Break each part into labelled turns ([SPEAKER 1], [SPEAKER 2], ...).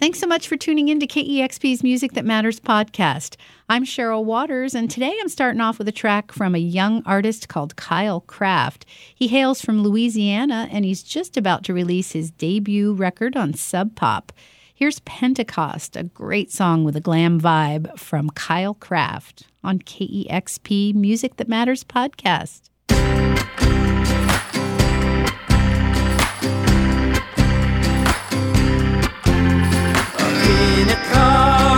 [SPEAKER 1] Thanks so much for tuning in to KEXP's Music That Matters podcast. I'm Cheryl Waters, and today I'm starting off with a track from a young artist called Kyle Craft. He hails from Louisiana, and he's just about to release his debut record on Sub Pop. Here's Pentecost, a great song with a glam vibe from Kyle Craft on KEXP Music That Matters podcast.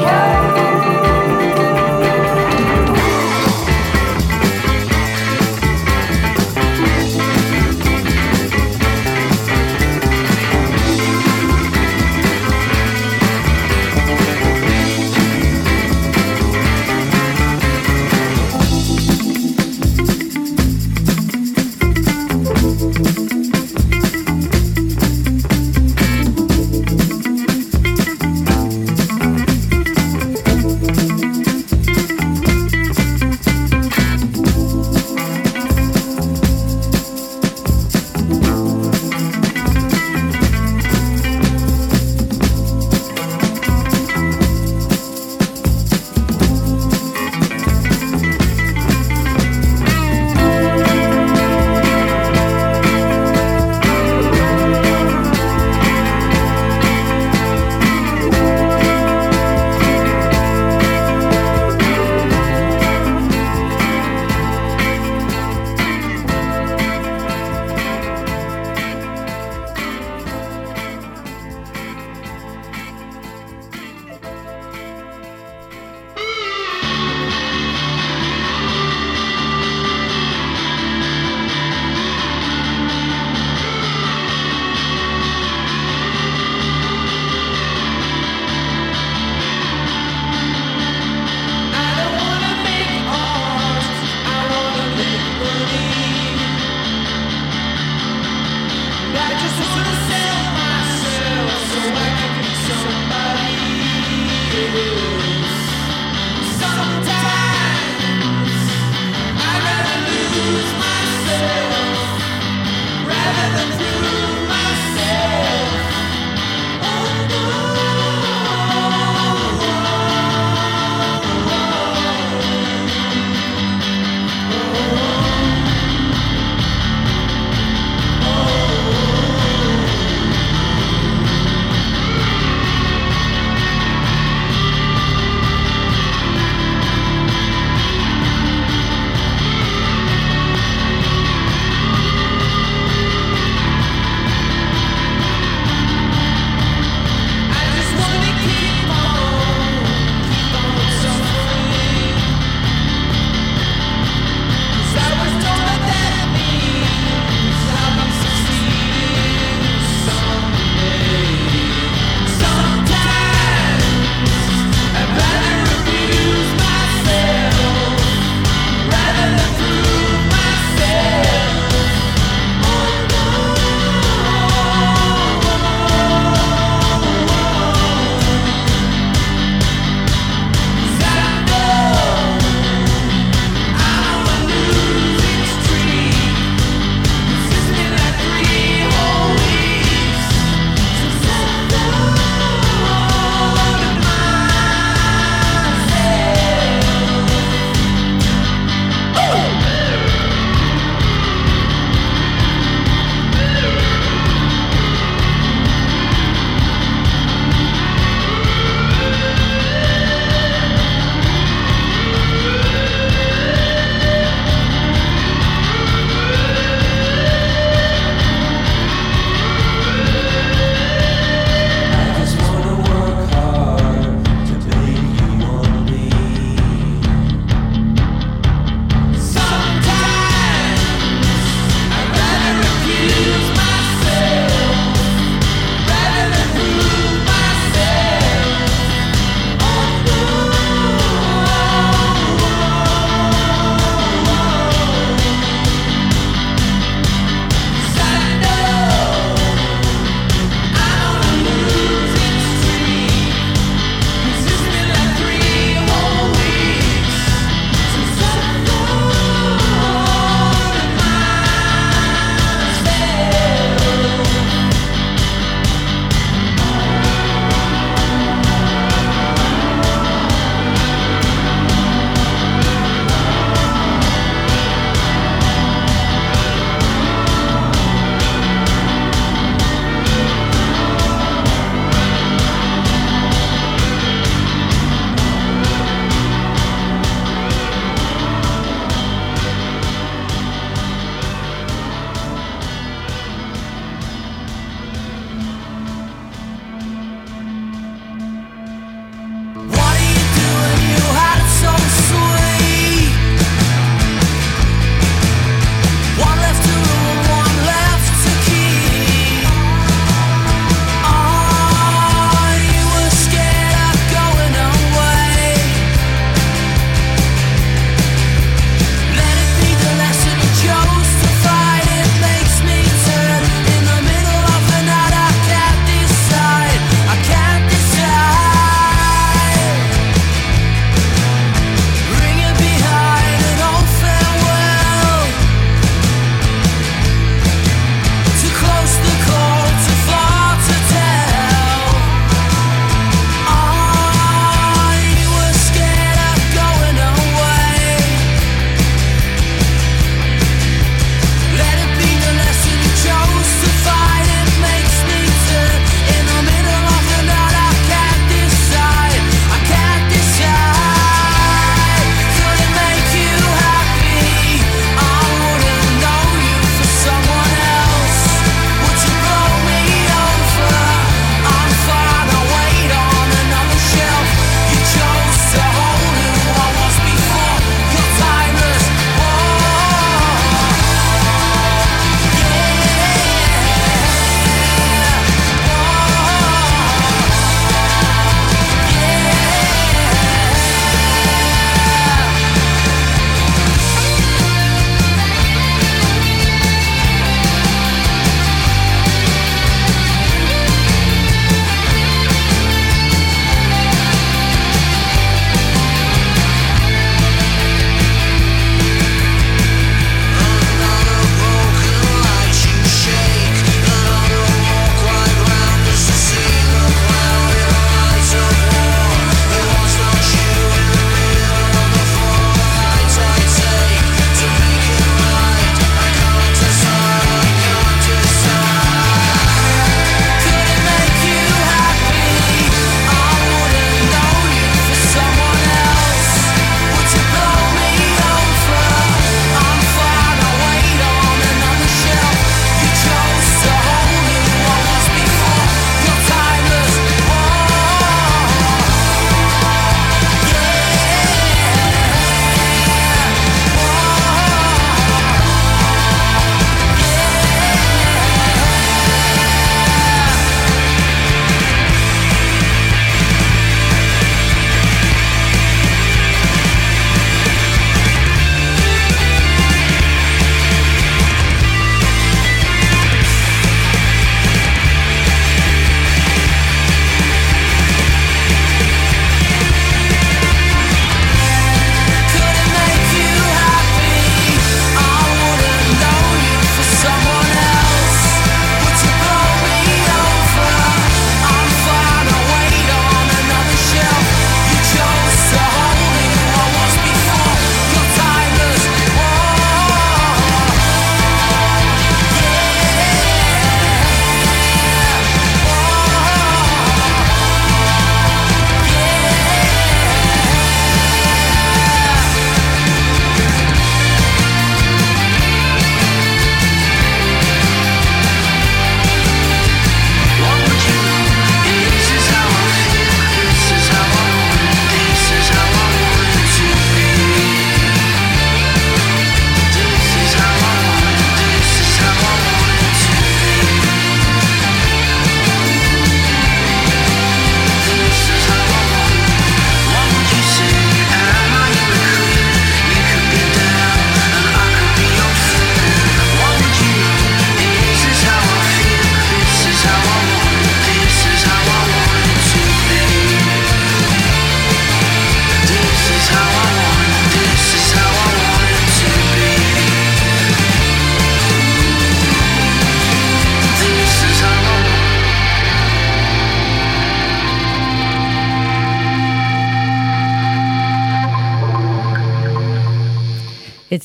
[SPEAKER 2] Yeah.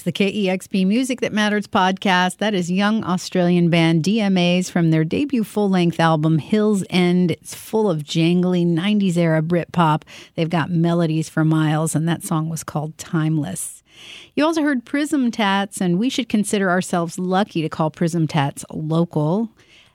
[SPEAKER 2] The
[SPEAKER 3] KEXP Music That Matters podcast. That is young Australian band DMAs from their debut full length album, Hills End. It's full of jangly 90s era Britpop. They've got melodies for miles, and that song was called Timeless. You also heard Prism Tats, and we should consider ourselves lucky to call Prism Tats local.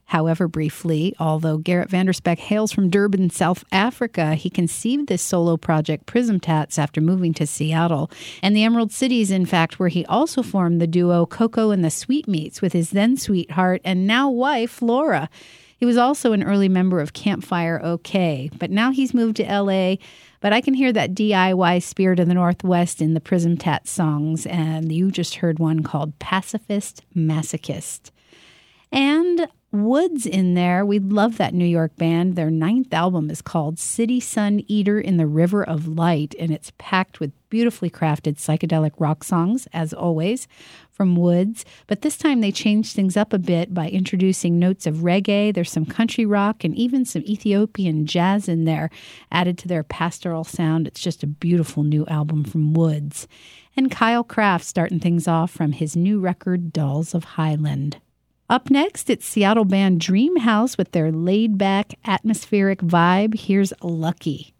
[SPEAKER 3] However, briefly, although Garrett van der Spek hails from Durban, South Africa, he conceived this solo project, Prism Tats, after moving to Seattle and the Emerald Cities, in fact, where he also formed the duo Coco and the Sweetmeats with his then sweetheart and now wife, Laura. He was also an early member of Campfire OK, but now he's moved to LA. But I can hear that DIY spirit of the Northwest in the Prism Tat songs, and you just heard one called Pacifist Masochist. And Woods in there. We love that New York band. Their ninth album is called City Sun Eater in the River of Light, and it's packed with beautifully crafted psychedelic rock songs, as always, from Woods. But this time they changed things up a bit by introducing notes of reggae. There's some country rock and even some Ethiopian jazz in there, added to their pastoral sound. It's just a beautiful new album from Woods. And Kyle Craft starting things off from his new record, Dolls of Highland. Up next, it's Seattle band DRÆMHOUSE with their laid back, atmospheric vibe. Here's Lucky.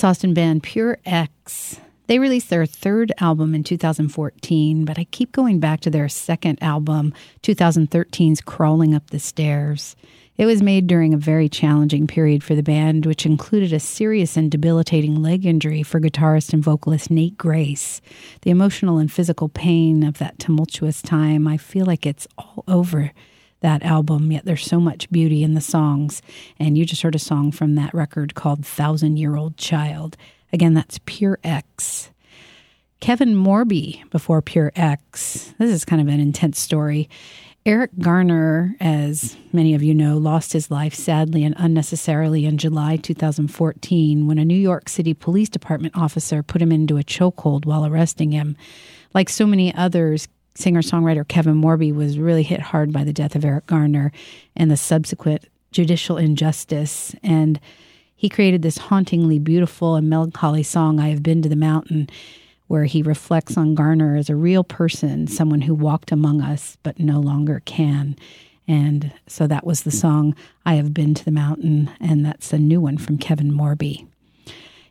[SPEAKER 3] That's Austin band Pure X. They released their third album in 2014, but I keep going back to their second album, 2013's Crawling Up the Stairs. It was made during a very challenging period for the band, which included a serious and debilitating leg injury for guitarist and vocalist Nate Grace. The emotional and physical pain of that tumultuous time, I feel like it's all over that album, yet there's so much beauty in the songs. And you just heard a song from that record called Thousand Year Old Child. Again, that's Pure X. Kevin Morby before Pure X. This is kind of an intense story. Eric Garner, as many of you know, lost his life sadly and unnecessarily in July 2014 when a New York City Police Department officer put him into a chokehold while arresting him. Like so many others, singer songwriter Kevin Morby was really hit hard by the death of Eric Garner and the subsequent judicial injustice. And he created this hauntingly beautiful and melancholy song, I Have Been to the Mountain, where he reflects on Garner as a real person, someone who walked among us but no longer can. And so that was the song, I Have Been to the Mountain, and that's a new one from Kevin Morby.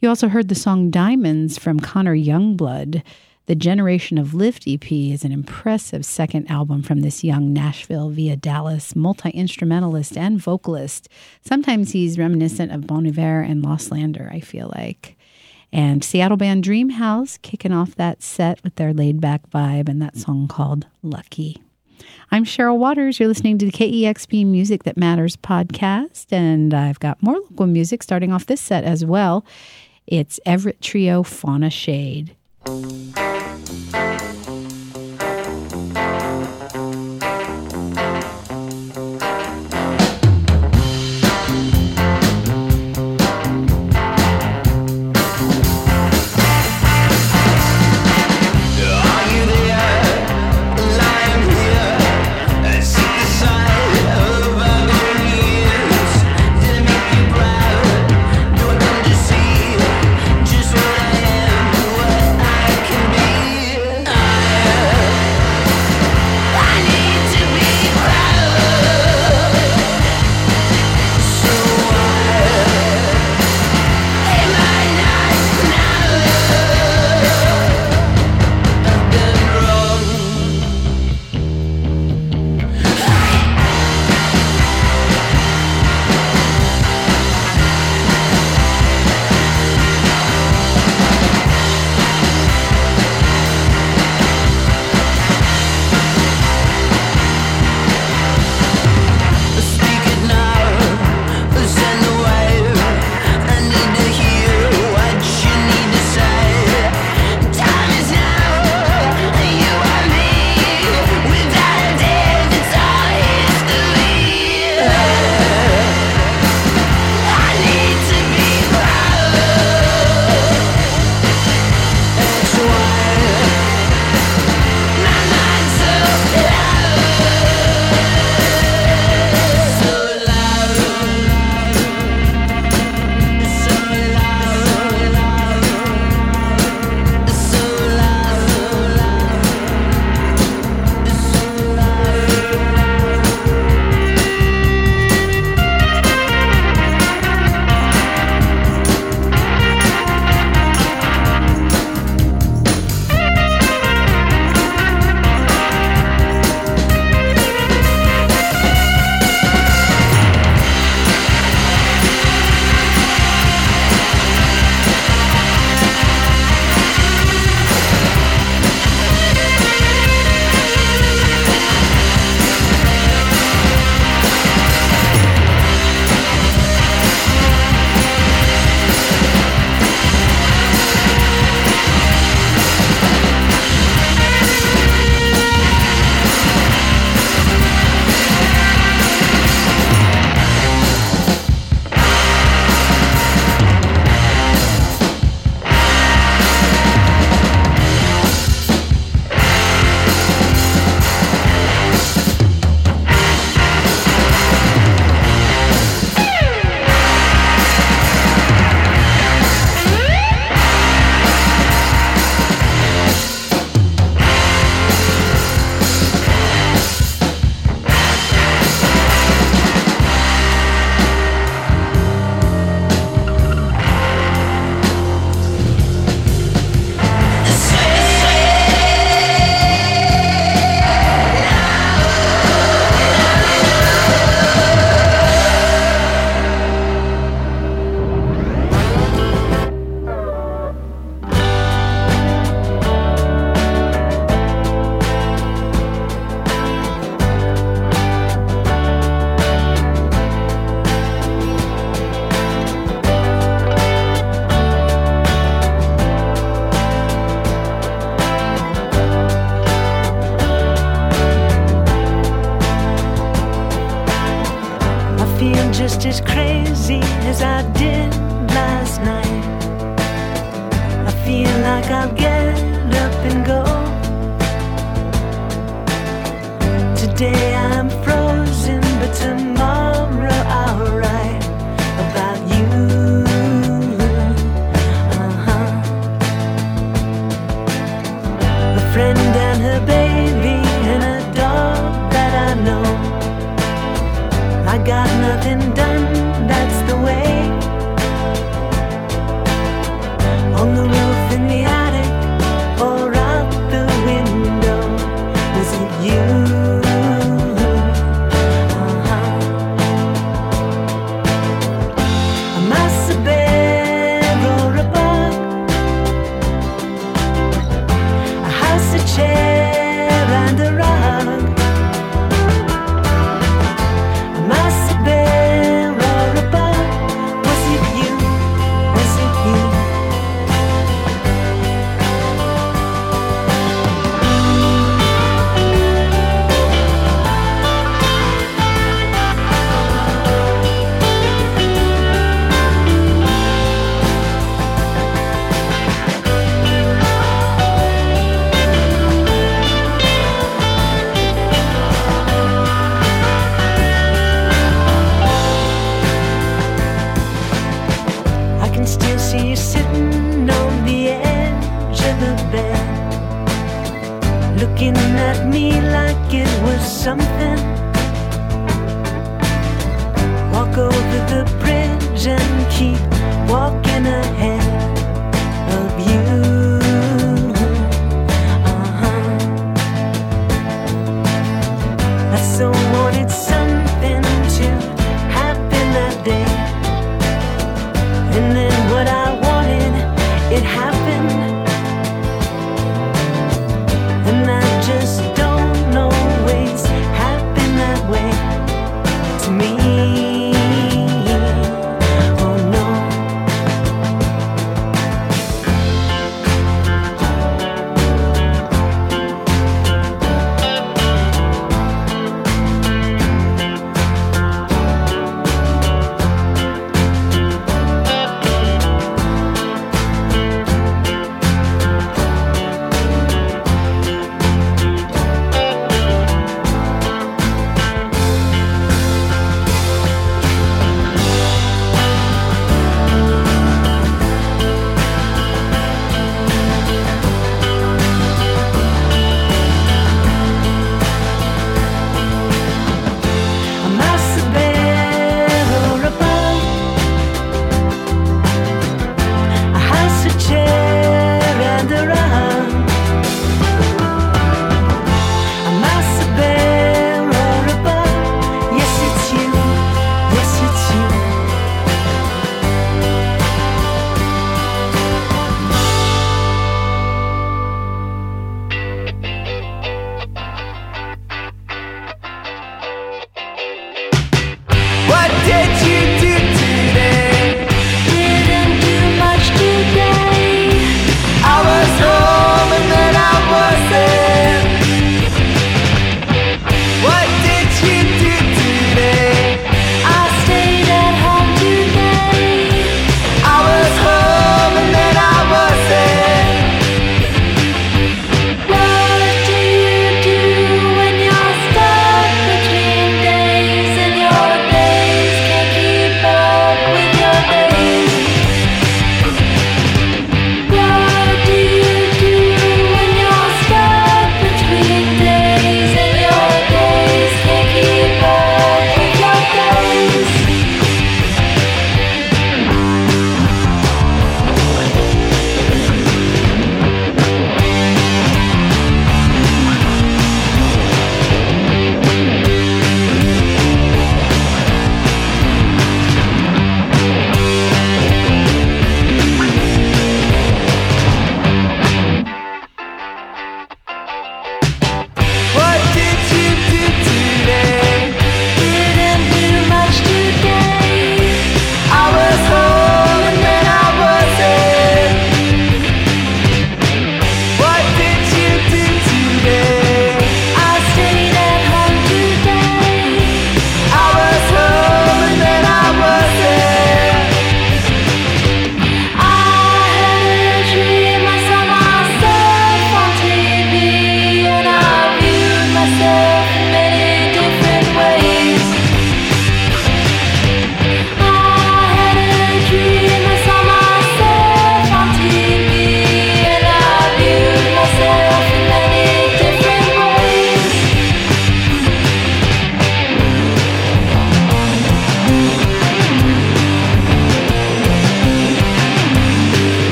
[SPEAKER 3] You also heard the song Diamonds from Conner Youngblood. The Generation of Lift EP is an impressive second album from this young Nashville via Dallas multi instrumentalist and vocalist. Sometimes he's reminiscent of Bon Iver and Lost Lander, I feel like. And Seattle band DRÆMHOUSE kicking off that set with their laid back vibe and that song called Lucky. I'm Cheryl Waters. You're listening to the KEXP Music That Matters podcast, and I've got more local music starting off this set as well. It's Everett Trio Fauna Shade.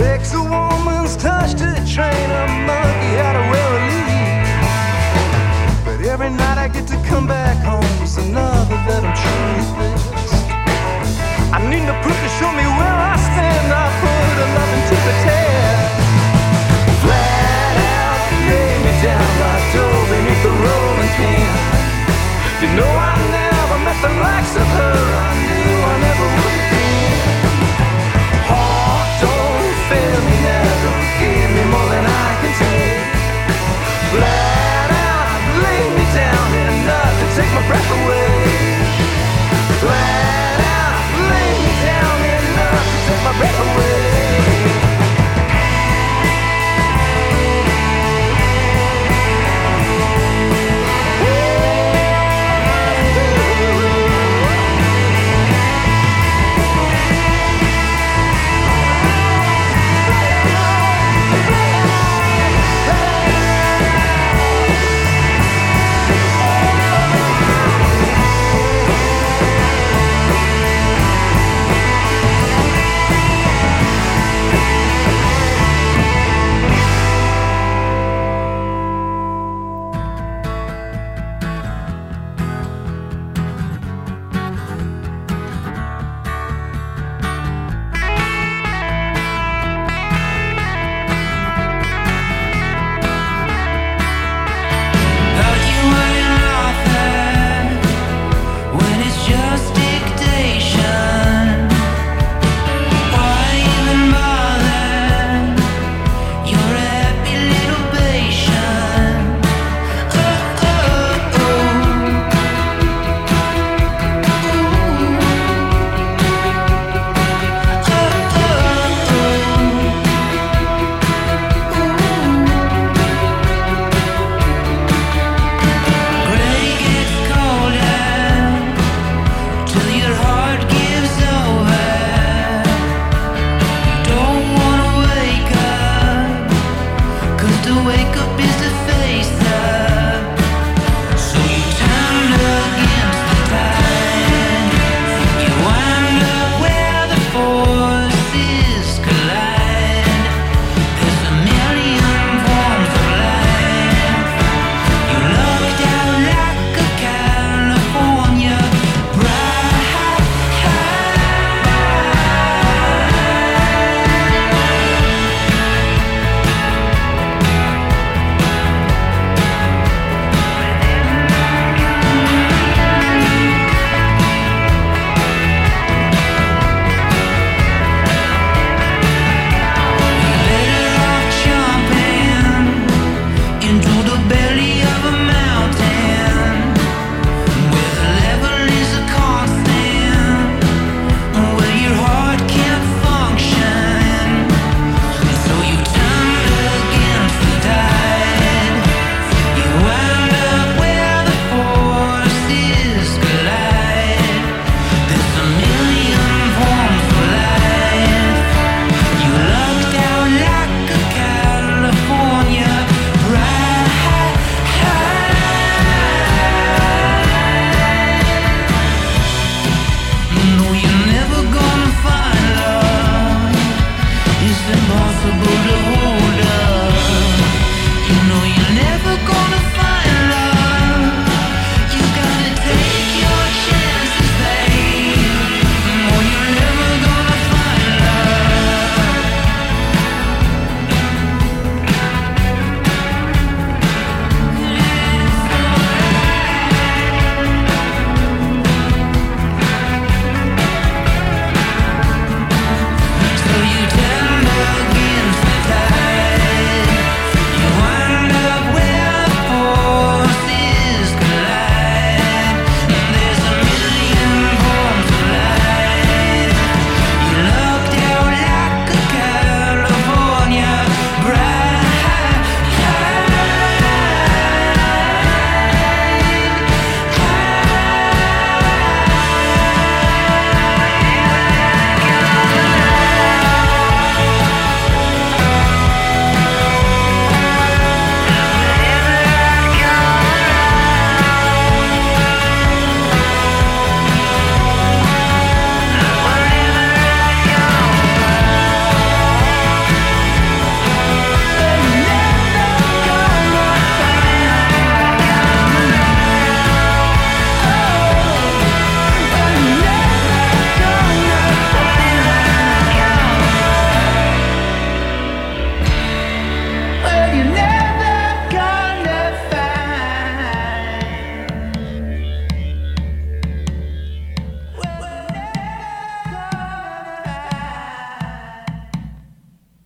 [SPEAKER 2] takes a woman's touch to train a monkey out of wear. But every night I get to come back home with another that I'm truly blessed. I need the proof to show me where I stand. I put a loving to the test. Flat out, lay me down like dough beneath the rolling pin. You know I never met the likes of her. I knew I never would. my breath away.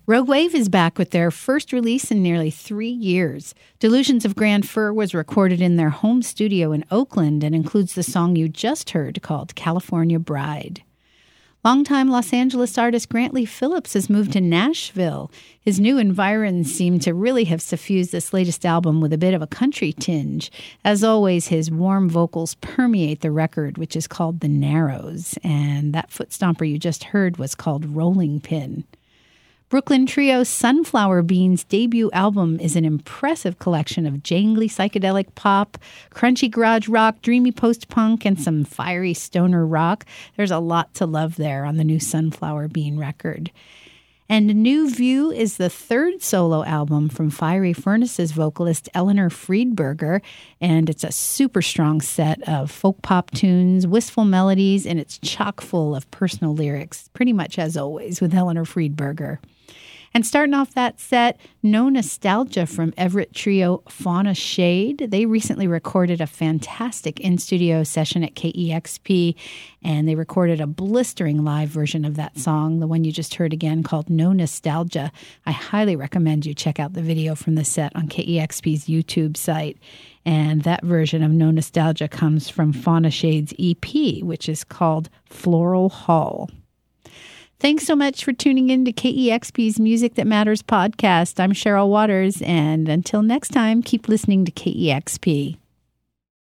[SPEAKER 3] Rogue Wave is back with their first release in nearly three years. Delusions of Grand Fur was recorded in their home studio in Oakland and includes the song you just heard called California Bride. Longtime Los Angeles artist Grant-Lee Phillips has moved to Nashville. His new environs seem to really have suffused this latest album with a bit of a country tinge. As always, his warm vocals permeate the record, which is called The Narrows, and that foot stomper you just heard was called Rolling Pin. Brooklyn trio Sunflower Bean's debut album is an impressive collection of jangly psychedelic pop, crunchy garage rock, dreamy post punk, and some fiery stoner rock. There's a lot to love there on the new Sunflower Bean record. And New View is the third solo album from Fiery Furnaces' vocalist Eleanor Friedberger, and it's a super strong set of folk pop tunes, wistful melodies, and it's chock full of personal lyrics, pretty much as always with Eleanor Friedberger. And starting off that set, No Nostalgia from Everett Trio Fauna Shade. They recently recorded a fantastic in studio session at KEXP, and they recorded a blistering live version of that song, the one you just heard again called No Nostalgia. I highly recommend you check out the video from the set on KEXP's YouTube site. And that version of No Nostalgia comes from Fauna Shade's EP, which is called Floral Hall. Thanks so much for tuning in to KEXP's Music That Matters podcast. I'm Cheryl Waters, and until next time, keep listening to KEXP.